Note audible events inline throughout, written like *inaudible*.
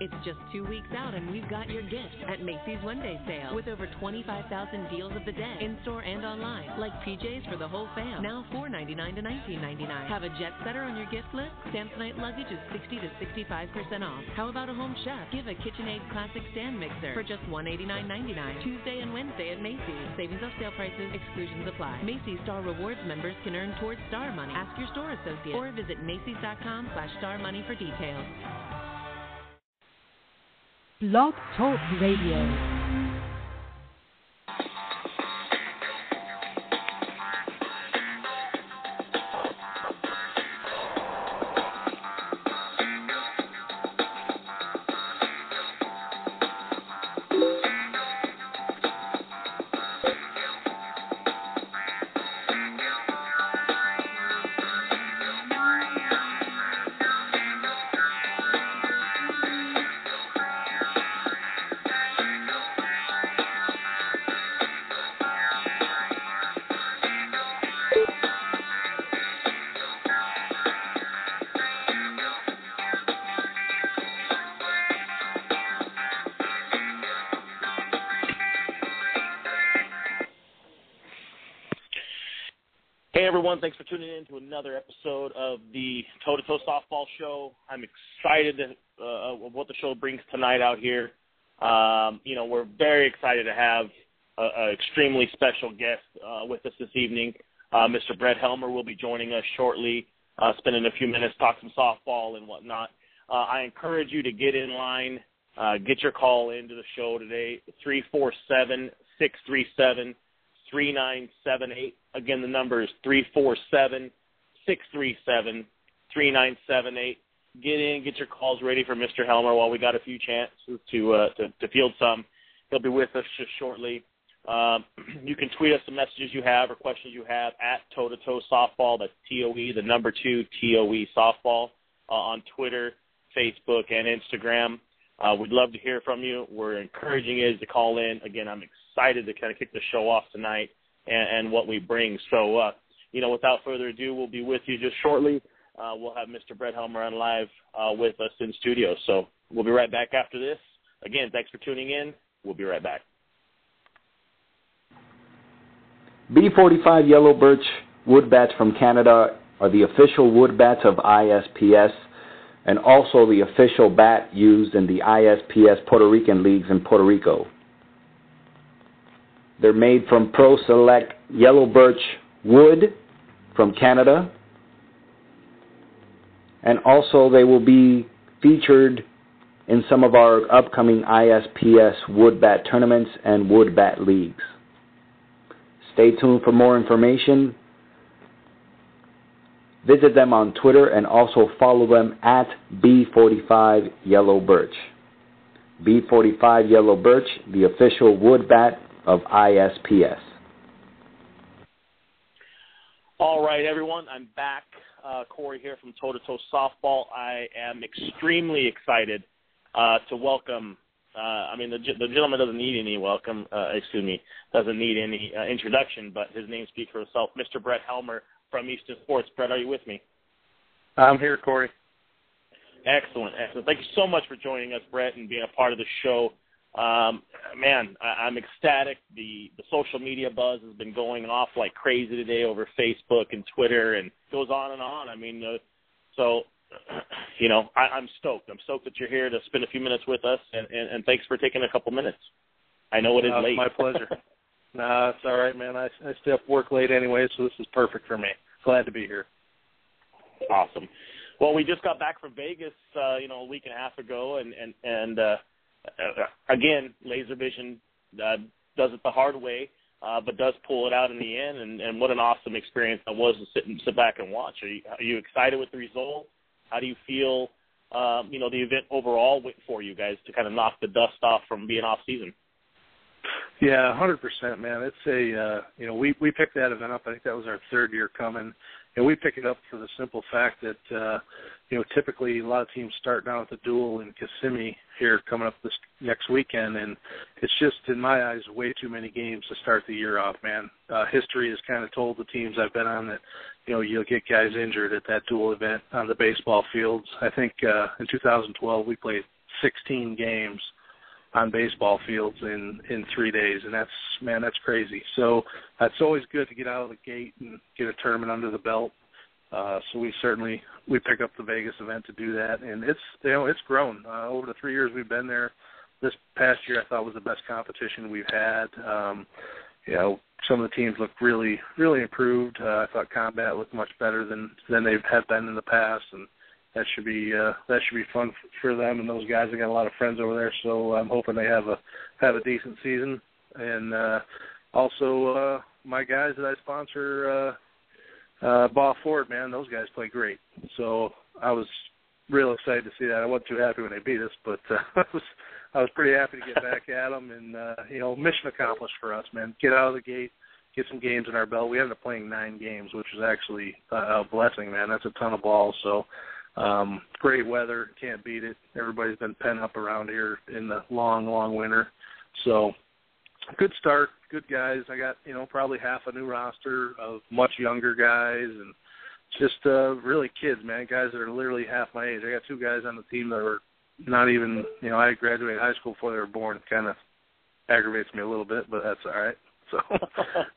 It's just two weeks out and we've got your gift at Macy's One Day Sale with over 25,000 deals of the day in store and online, like PJs for the whole fam, now $4.99 to $19.99. Have a jet setter on your gift list? Samsonite luggage is 60 to 65% off. How about a home chef? Give a KitchenAid classic stand mixer for just $189.99. Tuesday and Wednesday at Macy's. Savings off sale prices, exclusions apply. Macy's Star Rewards members can earn towards Star Money. Ask your store associate or visit Macy's.com slash Star Money for details. Blog Talk Radio. everyone. Thanks for tuning in to another episode of the Toe to Toe Softball Show. I'm excited to, uh, of what the show brings tonight out here. Um, you know, we're very excited to have an extremely special guest uh, with us this evening. Uh, Mr. Brett Helmer will be joining us shortly, uh, spending a few minutes talking softball and whatnot. Uh, I encourage you to get in line, uh, get your call into the show today, 347 637 3978. Again, the number is 347 637 3978. Get in, get your calls ready for Mr. Helmer while we got a few chances to, uh, to, to field some. He'll be with us just shortly. Um, *clears throat* you can tweet us the messages you have or questions you have at toe to toe softball. That's T O E, the number two T O E softball uh, on Twitter, Facebook, and Instagram. Uh, we'd love to hear from you. We're encouraging you to call in. Again, I'm excited to kind of kick the show off tonight and, and what we bring. So, uh, you know, without further ado, we'll be with you just shortly. Uh, we'll have Mr. Brett Helmer on live uh, with us in studio. So we'll be right back after this. Again, thanks for tuning in. We'll be right back. B45 Yellow Birch wood bats from Canada are the official wood bats of ISPS and also the official bat used in the ISPS Puerto Rican leagues in Puerto Rico. They're made from Pro Select yellow birch wood from Canada. And also, they will be featured in some of our upcoming ISPS wood bat tournaments and wood bat leagues. Stay tuned for more information. Visit them on Twitter and also follow them at B45 Yellow Birch. B45 Yellow Birch, the official wood bat of ISPS. All right, everyone, I'm back. Uh, Corey here from Toe to Toe Softball. I am extremely excited uh, to welcome. Uh, I mean, the, the, gentleman doesn't need any welcome. Uh, excuse me, doesn't need any uh, introduction, but his name speaks for itself. Mr. Brett Helmer from Easton Sports. Brett, are you with me? I'm here, Corey. Excellent, excellent. Thank you so much for joining us, Brett, and being a part of the show. Um, man, I, I'm ecstatic. The the social media buzz has been going off like crazy today over Facebook and Twitter, and goes on and on. I mean, uh, so *clears throat* you know, I, I'm stoked. I'm stoked that you're here to spend a few minutes with us, and, and, and thanks for taking a couple minutes. I know it is no, late. My pleasure. *laughs* nah, it's all right, man. I I stay up work late anyway, so this is perfect for me. Glad to be here. Awesome. Well, we just got back from Vegas, uh, you know, a week and a half ago, and and and uh, uh, again, laser vision uh, does it the hard way, uh, but does pull it out in the end. And, and what an awesome experience that was to sit and sit back and watch. Are you, are you excited with the result? How do you feel? Um, you know, the event overall went for you guys to kind of knock the dust off from being off season. Yeah, hundred percent, man. It's a uh, you know we we picked that event up. I think that was our third year coming, and we pick it up for the simple fact that uh, you know typically a lot of teams start down at the duel in Kissimmee here coming up this next weekend, and it's just in my eyes way too many games to start the year off, man. Uh, history has kind of told the teams I've been on that you know you'll get guys injured at that dual event on the baseball fields. I think uh, in 2012 we played 16 games on baseball fields in in three days, and that's man, that's crazy. So that's always good to get out of the gate and get a tournament under the belt. Uh, so we certainly we pick up the Vegas event to do that, and it's you know it's grown uh, over the three years we've been there. This past year I thought was the best competition we've had. Um, you know, some of the teams looked really really improved. Uh, I thought combat looked much better than than they have had been in the past, and that should be uh, that should be fun for them and those guys. I got a lot of friends over there, so I'm hoping they have a have a decent season. And uh, also uh, my guys that I sponsor, uh, uh, Ball Ford, man, those guys play great. So I was real excited to see that. I wasn't too happy when they beat us, but uh, *laughs* I was I was pretty happy to get back at them. And uh, you know, mission accomplished for us, man. Get out of the gate. Get some games in our belt. We ended up playing nine games, which is actually uh, a blessing, man. That's a ton of balls. So um, great weather, can't beat it. Everybody's been pent up around here in the long, long winter. So good start, good guys. I got, you know, probably half a new roster of much younger guys and just uh really kids, man, guys that are literally half my age. I got two guys on the team that are not even you know, I graduated high school before they were born. It kinda aggravates me a little bit, but that's all right. So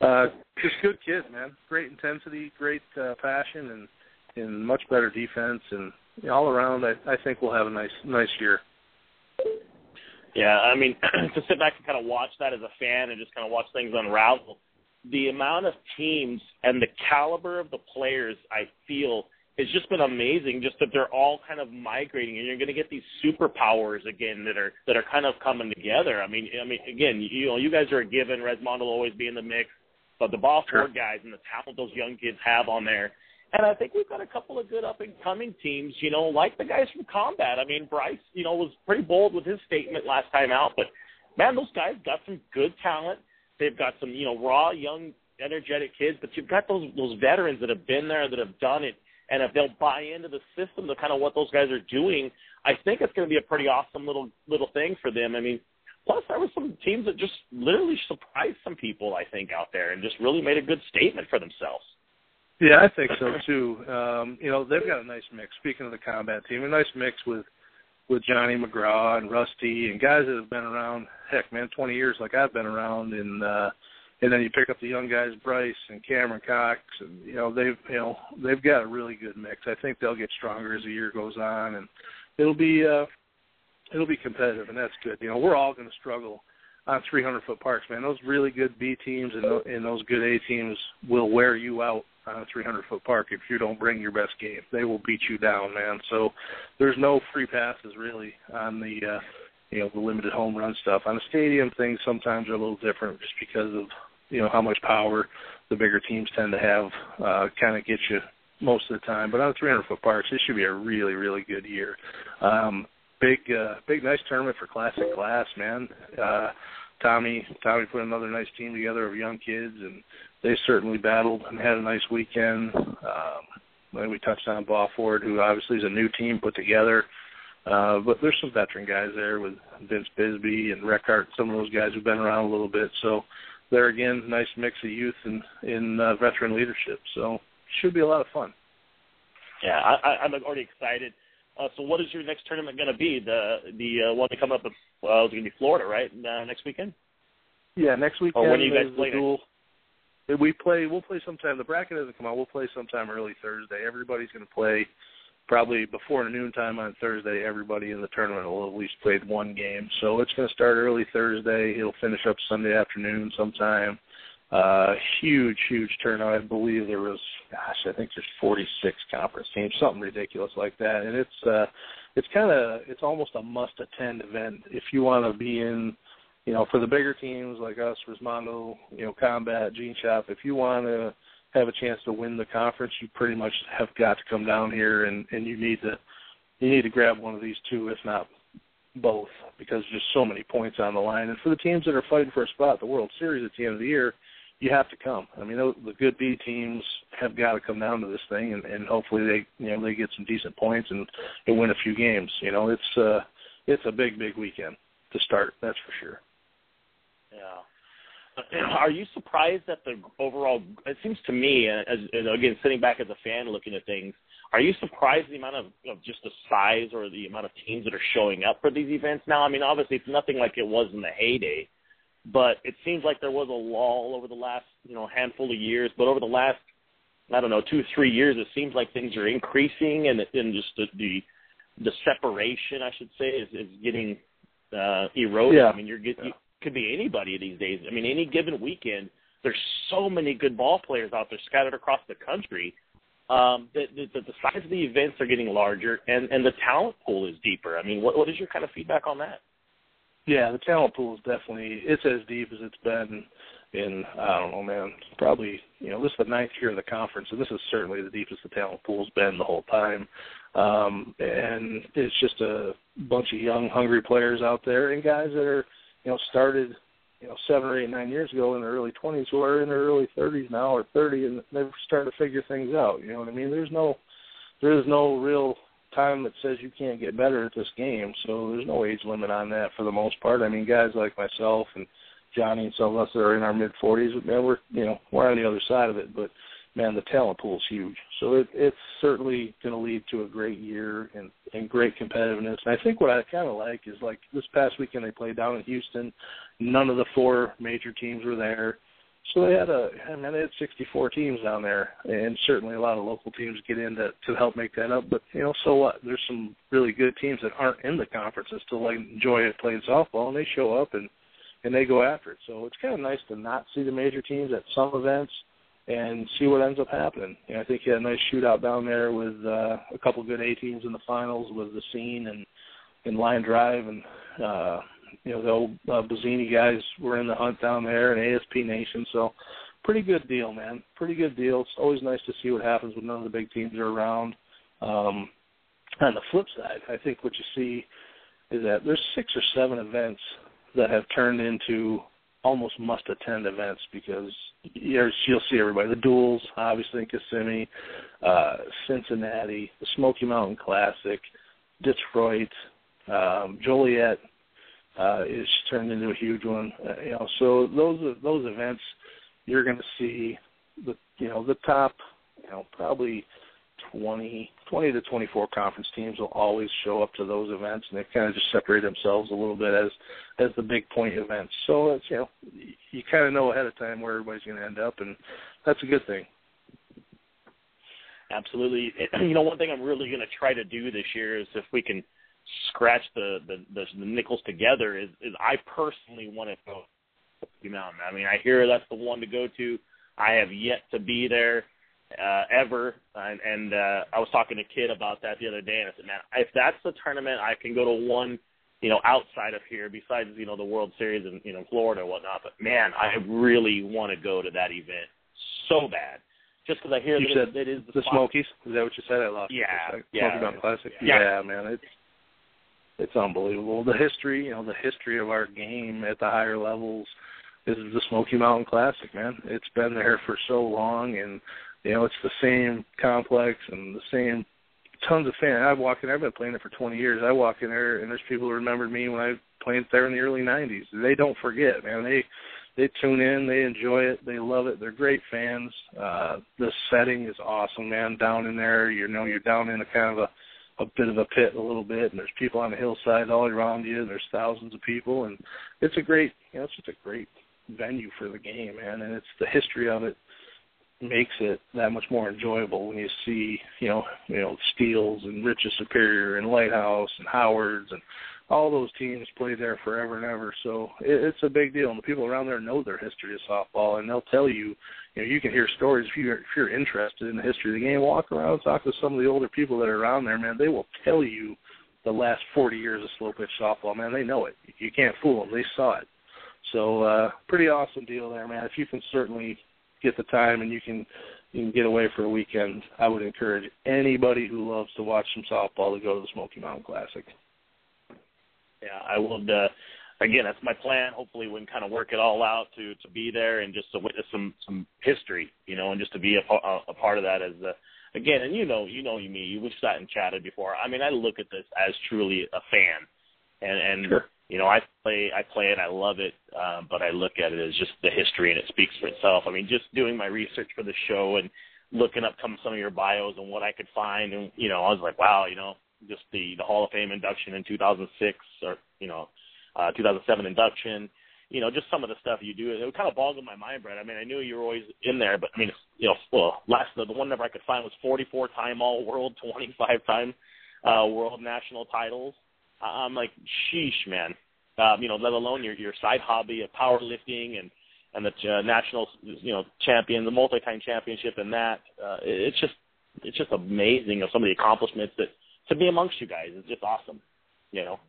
*laughs* uh just good kids, man. Great intensity, great uh passion and and much better defense, and you know, all around, I, I think we'll have a nice nice year. Yeah, I mean, *clears throat* to sit back and kind of watch that as a fan and just kind of watch things unravel, the amount of teams and the caliber of the players I feel has just been amazing. Just that they're all kind of migrating, and you're going to get these superpowers again that are that are kind of coming together. I mean, I mean, again, you know, you guys are a given. Resmond will always be in the mix, but the ball sure. guys and the talent those young kids have on there and I think we've got a couple of good up and coming teams, you know, like the guys from Combat. I mean, Bryce, you know, was pretty bold with his statement last time out, but man, those guys got some good talent. They've got some, you know, raw, young, energetic kids, but you've got those those veterans that have been there, that have done it, and if they'll buy into the system, the kind of what those guys are doing, I think it's going to be a pretty awesome little little thing for them. I mean, plus there were some teams that just literally surprised some people, I think, out there, and just really made a good statement for themselves. Yeah, I think so too. Um, you know, they've got a nice mix. Speaking of the combat team, a nice mix with with Johnny McCraw and Rusty and guys that have been around. Heck, man, 20 years like I've been around, and uh, and then you pick up the young guys, Bryce and Cameron Cox, and you know they've you know they've got a really good mix. I think they'll get stronger as the year goes on, and it'll be uh, it'll be competitive, and that's good. You know, we're all going to struggle on 300 foot parks, man. Those really good B teams and, and those good A teams will wear you out on a 300 foot park if you don't bring your best game. They will beat you down, man. So there's no free passes really on the uh, you know the limited home run stuff. On the stadium, things sometimes are a little different just because of you know how much power the bigger teams tend to have. Uh, kind of get you most of the time. But on the 300 foot parks, this should be a really really good year. Um, big uh, big nice tournament for classic glass, man. Uh, Tommy Tommy put another nice team together of young kids and they certainly battled and had a nice weekend. Um, we touched on Ball Ford, who obviously is a new team put together. Uh, but there's some veteran guys there with Vince Bisbee and Reckhart, some of those guys who've been around a little bit. So there again, nice mix of youth and in uh, veteran leadership. So should be a lot of fun. Yeah, I, I'm already excited. Uh, so what is your next tournament going to be? The the uh, one to come up? With, well, it's going to be Florida, right? Uh, next weekend. Yeah, next weekend. Or when do you guys play? Dual, we play. We'll play sometime. The bracket doesn't come out. We'll play sometime early Thursday. Everybody's going to play probably before noontime on Thursday. Everybody in the tournament will at least play one game. So it's going to start early Thursday. It'll finish up Sunday afternoon sometime. Uh, huge, huge turnout. I believe there was, gosh, I think there's 46 conference teams, something ridiculous like that. And it's, uh, it's kind of, it's almost a must-attend event if you want to be in you know, for the bigger teams like us, Resmondo, you know, Combat, Gene Shop, if you want to have a chance to win the conference, you pretty much have got to come down here and and you need to you need to grab one of these two, if not both, because just so many points on the line. And for the teams that are fighting for a spot, the World Series at the end of the year, you have to come. I mean, the good B teams have got to come down to this thing, and, and hopefully they, you know, they get some decent points and, and win a few games. You know, it's uh, it's a big, big weekend to start. That's for sure. Yeah. *clears throat* Are you surprised that the overall? It seems to me, as, as again sitting back as a fan looking at things, Are you surprised the amount of, of just the size or the amount of teams that are showing up for these events now? I mean, obviously it's nothing like it was in the heyday, but it seems like there was a lull over the last you know handful of years. But over the last I don't know two three years, it seems like things are increasing, and and just the the, the separation I should say is, is getting uh, eroded. Yeah. I mean, you're get, you could be anybody these days. I mean, any given weekend, there's so many good ball players out there scattered across the country. Um, that, that, the size of the events are getting larger, and and the talent pool is deeper. I mean, what what is your kind of feedback on that? Yeah, the talent pool is definitely it's as deep as it's been in I don't know, man. Probably you know this is the ninth year of the conference, and this is certainly the deepest the talent pool's been the whole time. Um, and it's just a bunch of young, hungry players out there, and guys that are you know started you know seven or eight, nine years ago in their early twenties who are in their early thirties now or thirty, and they're starting to figure things out. You know what I mean? There's no there is no real time that says you can't get better at this game. So there's no age limit on that for the most part. I mean, guys like myself and Johnny and some of us that are in our mid 40s, man, we're you know we're on the other side of it, but man, the talent pool is huge. So it, it's certainly going to lead to a great year and, and great competitiveness. And I think what I kind of like is like this past weekend they played down in Houston. None of the four major teams were there. So they had a, I mean, they had 64 teams down there, and certainly a lot of local teams get in to, to help make that up. But you know, so what? There's some really good teams that aren't in the conference that still like enjoy playing softball, and they show up and and they go after it. So it's kind of nice to not see the major teams at some events and see what ends up happening. You know, I think you had a nice shootout down there with uh, a couple good A teams in the finals with the scene and and line drive and uh you know the old uh, Bazzini guys were in the hunt down there and ASP Nation. So pretty good deal, man. Pretty good deal. It's always nice to see what happens when none of the big teams are around. Um, on the flip side, I think what you see is that there's six or seven events that have turned into almost must-attend events because you'll see everybody. The duels, obviously in Kissimmee, uh, Cincinnati, the Smoky Mountain Classic, Detroit, um, Joliet, uh, is turned into a huge one. Uh, you know, so those those events, you're going to see the you know the top, you know, probably 20, 20 to 24 conference teams will always show up to those events, and they kind of just separate themselves a little bit as as the big point events. So it's you know you kind of know ahead of time where everybody's going to end up, and that's a good thing. Absolutely. *clears throat* You know, one thing I'm really going to try to do this year is if we can scratch the the, the, the nickels together is, is I personally want to go to Mountain. I mean, I hear that's the one to go to. I have yet to be there uh, ever, and, and uh, I was talking to Kid about that the other day, and I said, man, if that's the tournament, I can go to one, you know, outside of here, besides you know the World Series in you know Florida and whatnot. But man, I really want to go to that event so bad just because I hear you that said it is the, the Smokies. Is that what you said? I lost. Yeah, Smoky yeah, Mountain Classic. yeah. yeah, man, it's it's unbelievable. The history, you know, the history of our game at the higher levels This is the Smoky Mountain Classic, man. It's been there for so long, and you know, it's the same complex and the same tons of fans. I walk in. I've been playing it for 20 years. I walk in there, and there's people who remembered me when I played there in the early 90s. They don't forget, man. They they tune in, they enjoy it, they love it. They're great fans. Uh, the setting is awesome, man. Down in there, you know, you're down in a kind of a a bit of a pit a little bit and there's people on the hillside all around you and there's thousands of people and it's a great you know it's just a great venue for the game man and it's the history of it makes it that much more enjoyable when you see you know you know steels and Riches Superior and Lighthouse and Howards and all those teams play there forever and ever. So it, it's a big deal, and the people around there know their history of softball, and they'll tell you. You know, you can hear stories if you're if you're interested in the history of the game. Walk around, talk to some of the older people that are around there, man. They will tell you the last 40 years of slow pitch softball, man. They know it. You can't fool them. They saw it. So uh, pretty awesome deal there, man. If you can certainly get the time and you can you can get away for a weekend, I would encourage anybody who loves to watch some softball to go to the Smoky Mountain Classic yeah, I would. Uh, again, that's my plan. Hopefully, we can kind of work it all out to to be there and just to witness some some history, you know, and just to be a, a, a part of that as a again. And you know, you know you me. We've sat and chatted before. I mean, I look at this as truly a fan, and and sure. You know, I play I play it. I love it, um, but I look at it as just the history, and it speaks for itself. I mean, just doing my research for the show and looking up some some of your bios and what I could find, and you know, I was like, wow, you know, just the the Hall of Fame induction in 2006 or you know, uh, 2007 induction. You know, just some of the stuff you do. It kind of boggled my mind, Brett. I mean, I knew you were always in there, but I mean, you know, well, last the, the one number I could find was 44 time All World, 25 time uh, World National titles. I'm like, sheesh, man. Um, you know, let alone your your side hobby of powerlifting and and the uh, national you know champion, the multi-time championship, and that. Uh, it's just it's just amazing of some of the accomplishments that to be amongst you guys is just awesome. You know,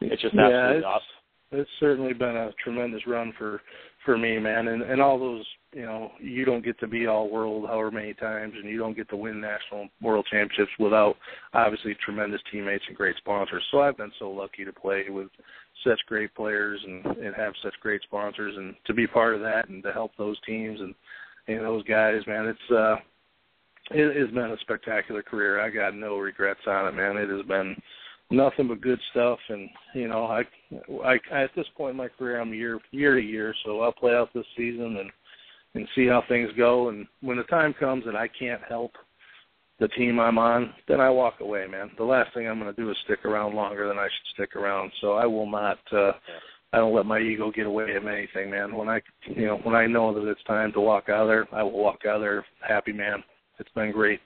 it's just absolutely yeah, it's, awesome. It's certainly been a tremendous run for for me, man, and and all those you know you don't get to be all world however many times, and you don't get to win national world championships without obviously tremendous teammates and great sponsors. So I've been so lucky to play with such great players and and have such great sponsors, and to be part of that and to help those teams and and those guys, man, it's uh it has been a spectacular career. I got no regrets on it, man. It has been nothing but good stuff and you know I, I at this point in my career i'm year year to year so i'll play out this season and and see how things go and when the time comes and i can't help the team i'm on then i walk away man the last thing i'm going to do is stick around longer than i should stick around so i will not uh I don't let my ego get away of anything, man. When I, you know, when I know that it's time to walk out of there, I will walk out of there happy, man. It's been great.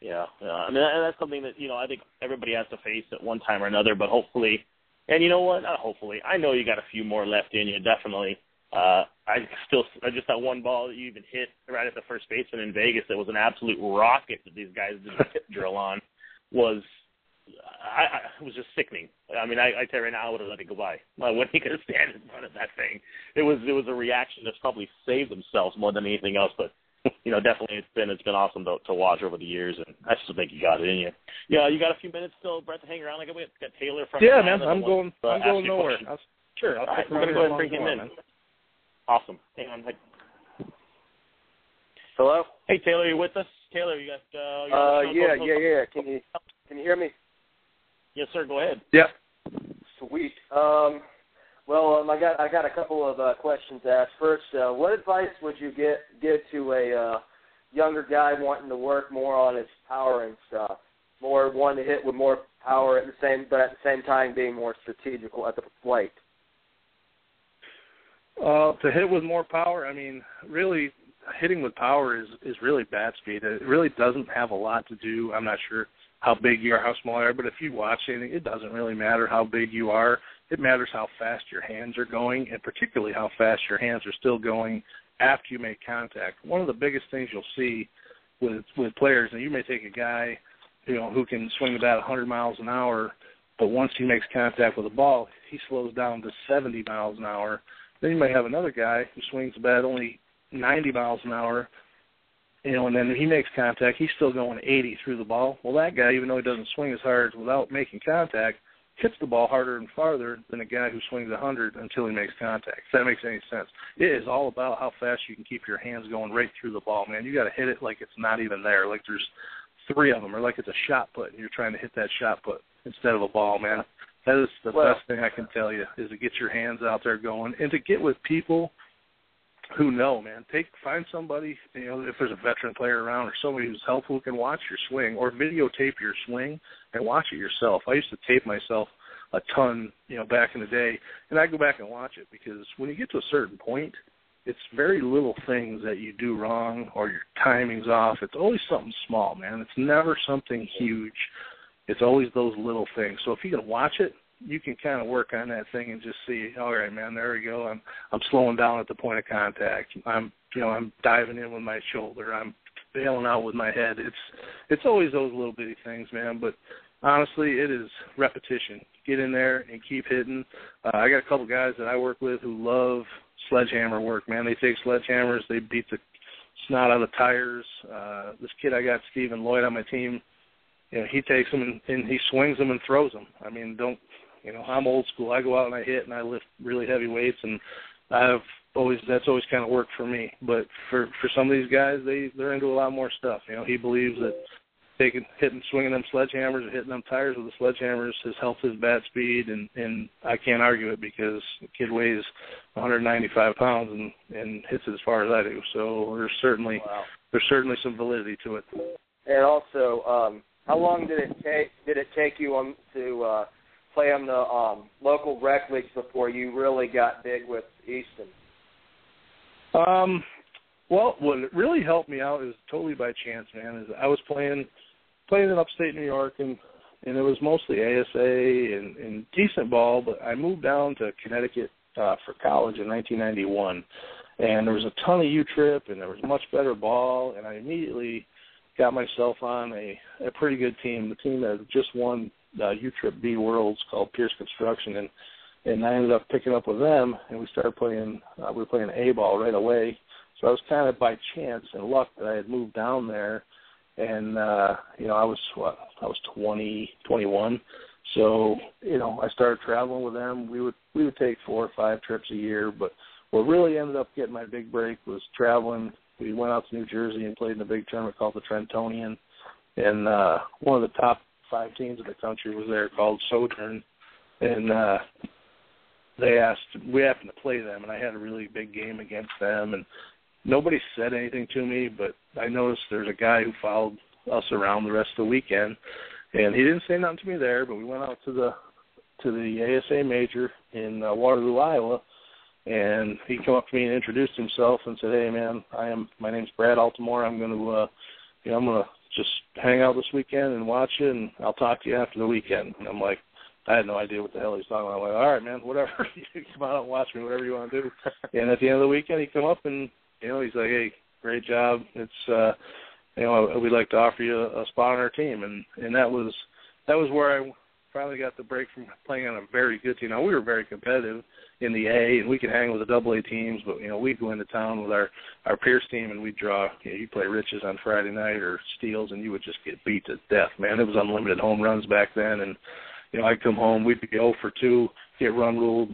Yeah, yeah. I mean, that's something that you know I think everybody has to face at one time or another. But hopefully, and you know what? Not hopefully. I know you got a few more left in you. Definitely. Uh, I still just that one ball that you even hit right at the first baseman in Vegas that was an absolute rocket that these guys did a hip drill on was I, I was just sickening. I mean, I, I tell you right now, I would have let it go by. *laughs* I wouldn't could have stand in front of that thing. It was it was a reaction that's probably saved themselves more than anything else. But you know, definitely it's been it's been awesome to to watch over the years, and I still think you got it in you. Yeah, you got a few minutes still, Brett, to hang around. Like we got Taylor from. Yeah, man, I'm going. I'm going nowhere. I'll, sure, I'll right, we're gonna go ahead and bring him in. Man. Awesome. Hang on. Hello. Hey Taylor, you with us? Taylor, you got. Uh, you uh yeah, yeah, yeah. Can you can you hear me? Yes, sir. Go ahead. Yeah. Sweet. Um, well, um, I got I got a couple of uh, questions to ask. First, uh, what advice would you get give to a uh, younger guy wanting to work more on his power and stuff, more wanting to hit with more power at the same, but at the same time being more strategical at the plate? Uh, to hit with more power, I mean, really, hitting with power is is really bat speed. It really doesn't have a lot to do. I'm not sure how big you are, how small you are, but if you watch anything, it doesn't really matter how big you are it matters how fast your hands are going, and particularly how fast your hands are still going after you make contact. One of the biggest things you'll see with with players, and you may take a guy, you know, who can swing the bat 100 miles an hour, but once he makes contact with the ball, he slows down to 70 miles an hour. Then you may have another guy who swings the bat only 90 miles an hour, you know, and then he makes contact, he's still going 80 through the ball. Well, that guy, even though he doesn't swing as hard without making contact, hits the ball harder and farther than a guy who swings 100 until he makes contact. If that makes any sense. It is all about how fast you can keep your hands going right through the ball, man. You got to hit it like it's not even there, like there's three of them, or like it's a shot put, and you're trying to hit that shot put instead of a ball, man. That is the well, best thing I can tell you is to get your hands out there going and to get with people who know, man. Take find somebody, you know, if there's a veteran player around or somebody who's helpful who can watch your swing or videotape your swing and watch it yourself. I used to tape myself a ton, you know, back in the day, and I go back and watch it because when you get to a certain point, it's very little things that you do wrong or your timing's off. It's always something small, man. It's never something huge. It's always those little things. So if you can watch it you can kind of work on that thing and just see, all right, man, there we go. I'm I'm slowing down at the point of contact. I'm you know I'm diving in with my shoulder. I'm bailing out with my head. It's it's always those little bitty things, man. But honestly, it is repetition. Get in there and keep hitting. Uh, I got a couple guys that I work with who love sledgehammer work. Man, they take sledgehammers, they beat the snot out of the tires. Uh, this kid I got, Stephen Lloyd, on my team. You know, he takes them and, and he swings them and throws them. I mean, don't you know, I'm old school. I go out and I hit and I lift really heavy weights, and I've always that's always kind of worked for me. But for for some of these guys, they they're into a lot more stuff. You know, he believes that taking hitting swinging them sledgehammers or hitting them tires with the sledgehammers has helped his bat speed and and I can't argue it because the kid weighs 195 pounds and and hits it as far as I do so there's certainly wow. there's certainly some validity to it. And also, um, how long did it take did it take you on to uh, play on the um, local rec leagues before you really got big with Easton? Um, well, what really helped me out is totally by chance, man. Is I was playing playing in upstate New York and and it was mostly ASA and, and decent ball, but I moved down to Connecticut uh, for college in 1991, and there was a ton of U Trip and there was much better ball, and I immediately got myself on a a pretty good team, the team that just won uh, U Trip B Worlds called Pierce Construction, and and I ended up picking up with them, and we started playing. Uh, we were playing A ball right away. So I was kind of by chance and luck that I had moved down there, and uh, you know I was what I was twenty, twenty-one. So you know I started traveling with them. We would we would take four or five trips a year, but what really ended up getting my big break was traveling. We went out to New Jersey and played in a big tournament called the Trentonian, and uh, one of the top five teams in the country was there called Sojourn, and uh, they asked we happened to play them and I had a really big game against them. And nobody said anything to me but I noticed there's a guy who followed us around the rest of the weekend. And he didn't say nothing to me there but we went out to the to the ASA major in uh, Waterloo Iowa and he came up to me and introduced himself and said hey man I am my name's Brad Altamore I'm going to uh you know I'm going to just hang out this weekend and watch it and I'll talk to you after the weekend and I'm like I had no idea what the hell he's talking about. I'm like, all right, man, whatever. *laughs* you come out and watch me, whatever you want to do. *laughs* and at the end of the weekend, he come up and you know he's like, hey, great job. It's uh, you know we'd like to offer you a, a spot on our team, and and that was that was where I finally got the break from playing on a very good team. Now we were very competitive in the A, and we could hang with the Double A teams, but you know we'd go into town with our our Pierce team, and we'd draw. You know, you play Riches on Friday night or Steels, and you would just get beat to death. Man, it was unlimited home runs back then, and you know, I'd come home, we'd be 0 for 2, get run ruled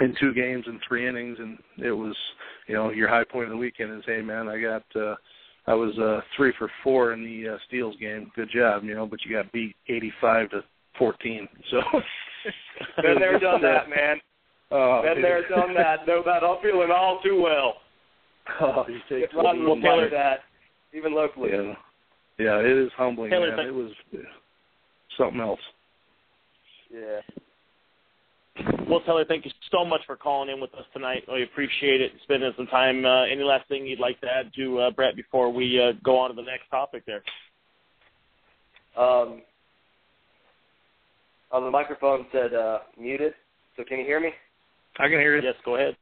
in two games in three innings, and it was, you know, your high point of the weekend is, hey man, I got, uh, I was uh, three for four in the uh, Steels game. Good job, you know, but you got beat 85 to 14. So *laughs* been there, done that, man. *laughs* Oh, been there, done that. Know that I'm feeling all too well. Oh, you take a lot of that, even locally. Yeah, yeah, it is humbling, Taylor, man. It was something else. Yeah. Well, Taylor, thank you so much for calling in with us tonight. We appreciate it, spending some time. Uh, any last thing you'd like to add to uh, Brett before we uh, go on to the next topic there? Um, on the microphone said uh, muted. So can you hear me? I can hear you. Yes, go ahead.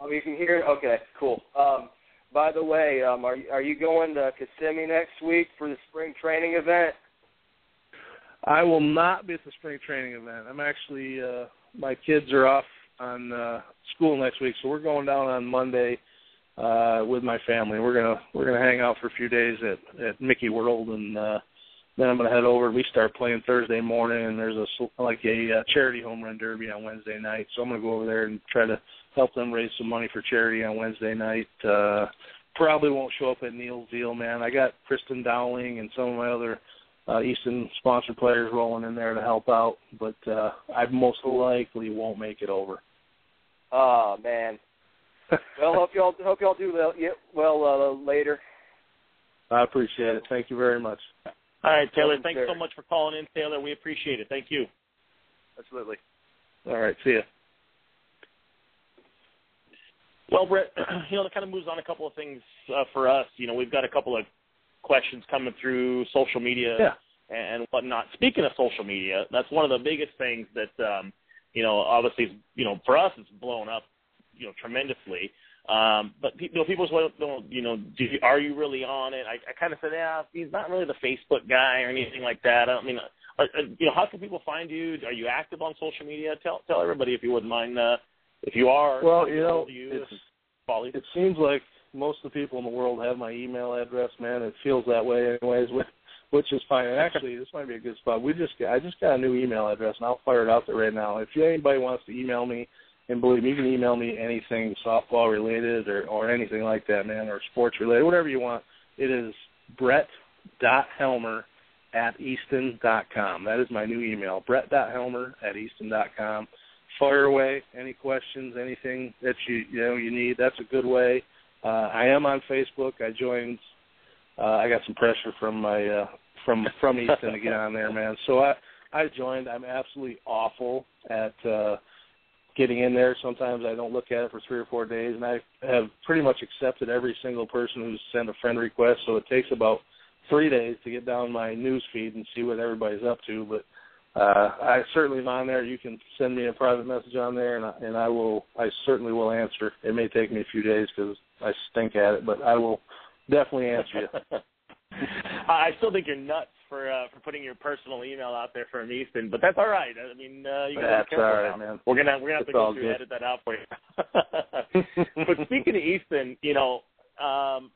Oh, you can hear? Okay, cool. Um, by the way, um, are are you going to Kissimmee next week for the spring training event? I will not be at the spring training event. I'm actually uh my kids are off on uh school next week, so we're going down on Monday uh with my family. We're gonna we're gonna hang out for a few days at at Mickey World, and uh then I'm gonna head over. We start playing Thursday morning, and there's a like a uh, charity home run derby on Wednesday night. So I'm gonna go over there and try to help them raise some money for charity on Wednesday night. Uh Probably won't show up at Neil's deal, man. I got Kristen Dowling and some of my other uh, Easton sponsored players rolling in there to help out, but uh, I most likely won't make it over. Oh man. *laughs* well, hope y'all hope y'all do well, yeah, well uh, later. I appreciate it. Thank you very much. All right, Taylor. Thanks so much for calling in, Taylor. We appreciate it. Thank you. Absolutely. All right. See ya. Well, Brett, *clears throat* you know, that kind of moves on a couple of things uh, for us. You know, we've got a couple of questions coming through social media yeah. and whatnot. Speaking of social media, that's one of the biggest things that um, you know, obviously, you know, for us, it's blown up, you know, tremendously. Um, but you know, people don't, you know, do you, are you really on it? I, I kind of said, yeah, he's not really the Facebook guy or anything like that. I mean, uh, uh, you know, how can people find you? Are you active on social media? Tell tell everybody if you wouldn't mind. Uh, if you are, well, you know, you it seems like most of the people in the world have my email address, man. It feels that way, anyways. Which, which is fine. And actually, this might be a good spot. We just I just got a new email address, and I'll fire it out there right now. If anybody wants to email me, and believe me, you can email me anything softball related or or anything like that, man, or sports related, whatever you want. It is Brett dot Helmer at Easton dot com. That is my new email. Brett dot Helmer at Easton dot com. Fire away any questions, anything that you you know you need. That's a good way. Uh, I am on Facebook. I joined uh, I got some pressure from my uh, from from Easton to get on there, man. So I I joined. I'm absolutely awful at uh, getting in there. Sometimes I don't look at it for three or four days, and I have pretty much accepted every single person who's sent a friend request. So it takes about three days to get down my news feed and see what everybody's up to. But uh, I certainly am on there. You can send me a private message on there, and I, and I will. I certainly will answer. It may take me a few days because I stink at it, but I will definitely answer you. *laughs* I still think you're nuts for uh, for putting your personal email out there from Easton, but that's all right. I mean, uh, you that's be all right, now. man. We're gonna we're gonna have it's to go through good. and edit that out for you. *laughs* but speaking of Easton, you know, um,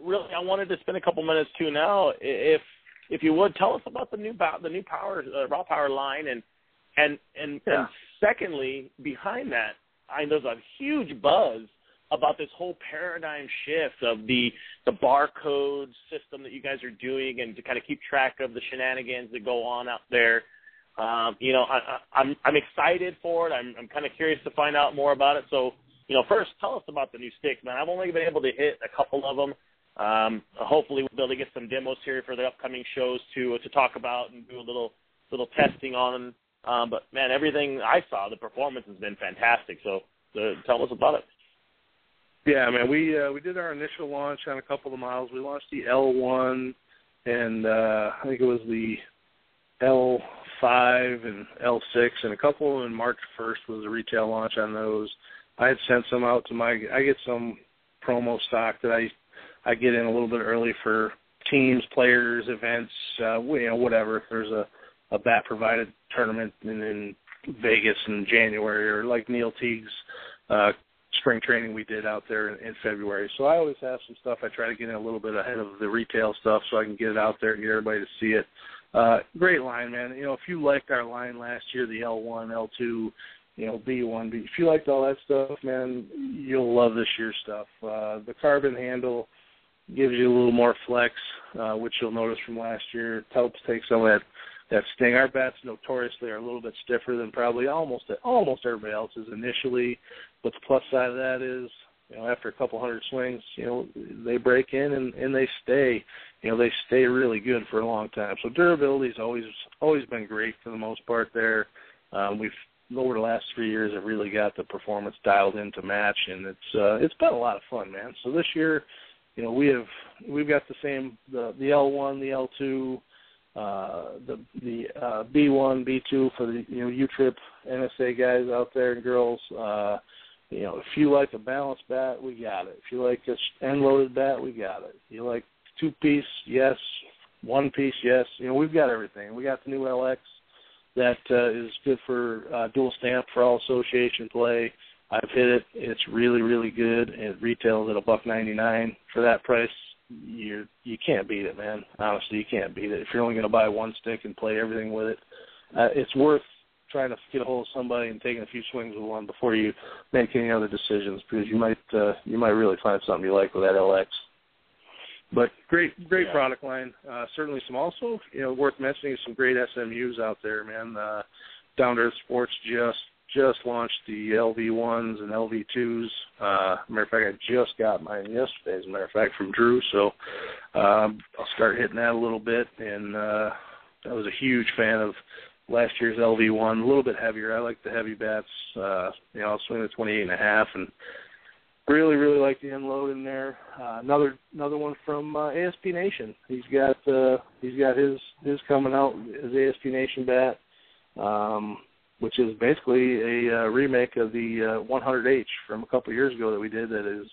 really, I wanted to spend a couple minutes too now, if if you would tell us about the new the new power uh, raw power line and and and, yeah. and secondly, behind that, I there's a huge buzz about this whole paradigm shift of the the barcode system that you guys are doing and to kind of keep track of the shenanigans that go on out there. Um, you know, I, I'm I'm excited for it. I'm I'm kind of curious to find out more about it. So, you know, first tell us about the new sticks, man. I've only been able to hit a couple of them. Um, hopefully, we'll be able to get some demos here for the upcoming shows to to talk about and do a little little testing on. Um, but man, everything I saw, the performance has been fantastic. So, uh, tell us about it. Yeah, man, we uh, we did our initial launch on a couple of models. We launched the L1 and uh, I think it was the L5 and L6, and a couple of in March 1st was the retail launch on those. I had sent some out to my. I get some promo stock that I I get in a little bit early for teams, players, events, uh, you know, whatever. If there's a a bat provided tournament in, in Vegas in January, or like Neil Teague's uh, spring training we did out there in, in February. So I always have some stuff. I try to get in a little bit ahead of the retail stuff so I can get it out there and get everybody to see it. Uh, great line, man. You know, if you liked our line last year, the L1, L2, you know, B1, B, if you liked all that stuff, man, you'll love this year's stuff. Uh, the carbon handle gives you a little more flex, uh, which you'll notice from last year. It helps take some of that that sting. Our bats notoriously are a little bit stiffer than probably almost almost everybody else's initially, but the plus side of that is, you know, after a couple hundred swings, you know, they break in and and they stay. You know, they stay really good for a long time. So durability's always always been great for the most part. There, um, we've over the last three years have really got the performance dialed in to match, and it's uh, it's been a lot of fun, man. So this year, you know, we have we've got the same the the L1, the L2 uh, the the uh, B1, B2 for the you know U-Trip NSA guys out there and girls. Uh, you know, if you like a balanced bat, we got it. If you like a end-loaded bat, we got it. If you like two-piece, yes. One piece, yes. You know, we've got everything. We got the new LX that uh, is good for uh, dual stamp for all association play. I've hit it. It's really, really good. It retails at a buck ninety nine for that price you you can't beat it, man. Honestly, you can't beat it. If you're only going to buy one stick and play everything with it, uh, it's worth trying to get a hold of somebody and taking a few swings with one before you make any other decisions because you might uh, you might really find something you like with that LX. But great great yeah. product line. Uh, certainly some also you know worth mentioning some great SMUs out there, man. Uh, Down to Earth Sports just just launched the LV ones and LV twos. Uh, matter of fact, I just got mine yesterday. As a matter of fact, from Drew. So um, I'll start hitting that a little bit. And uh, I was a huge fan of last year's LV one. A little bit heavier. I like the heavy bats. Uh, you know, I'll swing the twenty eight and a half, and really, really like the end load in there. Uh, another another one from uh, ASP Nation. He's got uh, he's got his his coming out his ASP Nation bat. Um, which is basically a uh, remake of the uh, 100H from a couple of years ago that we did. That is,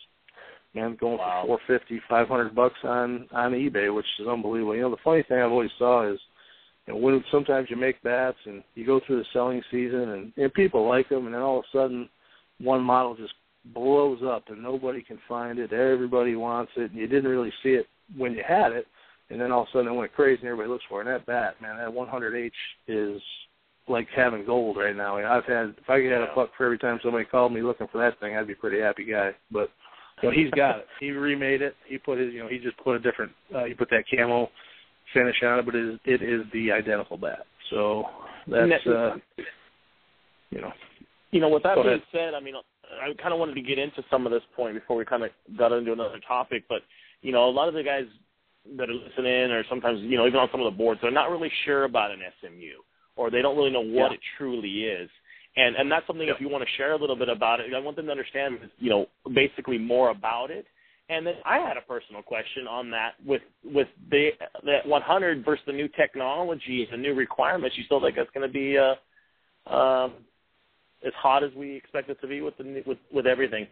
man, going Wow. for 450, 500 bucks on on eBay, which is unbelievable. You know, the funny thing I've always saw is, you know, when sometimes you make bats and you go through the selling season and, and people like them, and then all of a sudden, one model just blows up and nobody can find it. Everybody wants it, and you didn't really see it when you had it. And then all of a sudden it went crazy and everybody looks for it. And that bat, man, that 100H is like having gold right now. I've had if I could have a buck for every time somebody called me looking for that thing, I'd be a pretty happy guy. But you know, he's got it. He remade it. He put his you know he just put a different uh, he put that camo finish on it, but it is it is the identical bat. So that's uh you know You know, with that being ahead. said, I mean, I kind of wanted to get into some of this point before we kind of got into another topic. But you know, a lot of the guys that are listening, or sometimes you know even on some of the boards, they're not really sure about an SMU, or they don't really know what Yeah. it truly is. And and that's something if you want to share a little bit about it, I want them to understand, you know, basically more about it. And then I had a personal question on that with with the that 100 versus the new technology and the new requirements. You still think that's going to be uh, um, as hot as we expect it to be with the with with everything?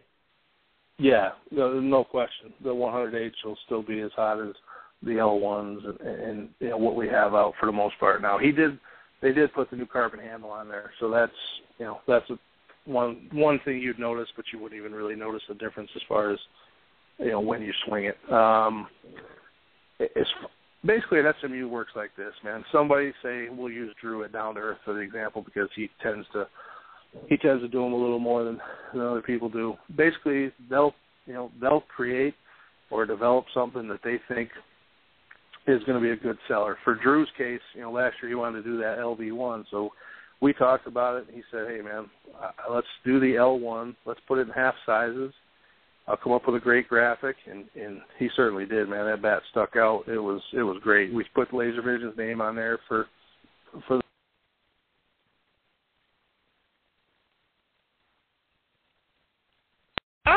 Yeah, no, no question. The 100H will still be as hot as the L1s and, and you know what we have out for the most part now. He did, they did put the new carbon handle on there, so that's you know that's a, one one thing you'd notice, but you wouldn't even really notice the difference as far as you know when you swing it. Um, it's basically an SMU works like this, man. Somebody say we'll use Drew at Down to Earth for the example because he tends to he tends to do them a little more than, than other people do. Basically, they'll you know they'll create or develop something that they think is going to be a good seller. For Drew's case, you know, last year he wanted to do that LV1, so we talked about it. and He said, "Hey, man, uh, let's do the L1. Let's put it in half sizes. I'll come up with a great graphic." And and he certainly did, man. That bat stuck out. It was it was great. We put Laser Vision's name on there for for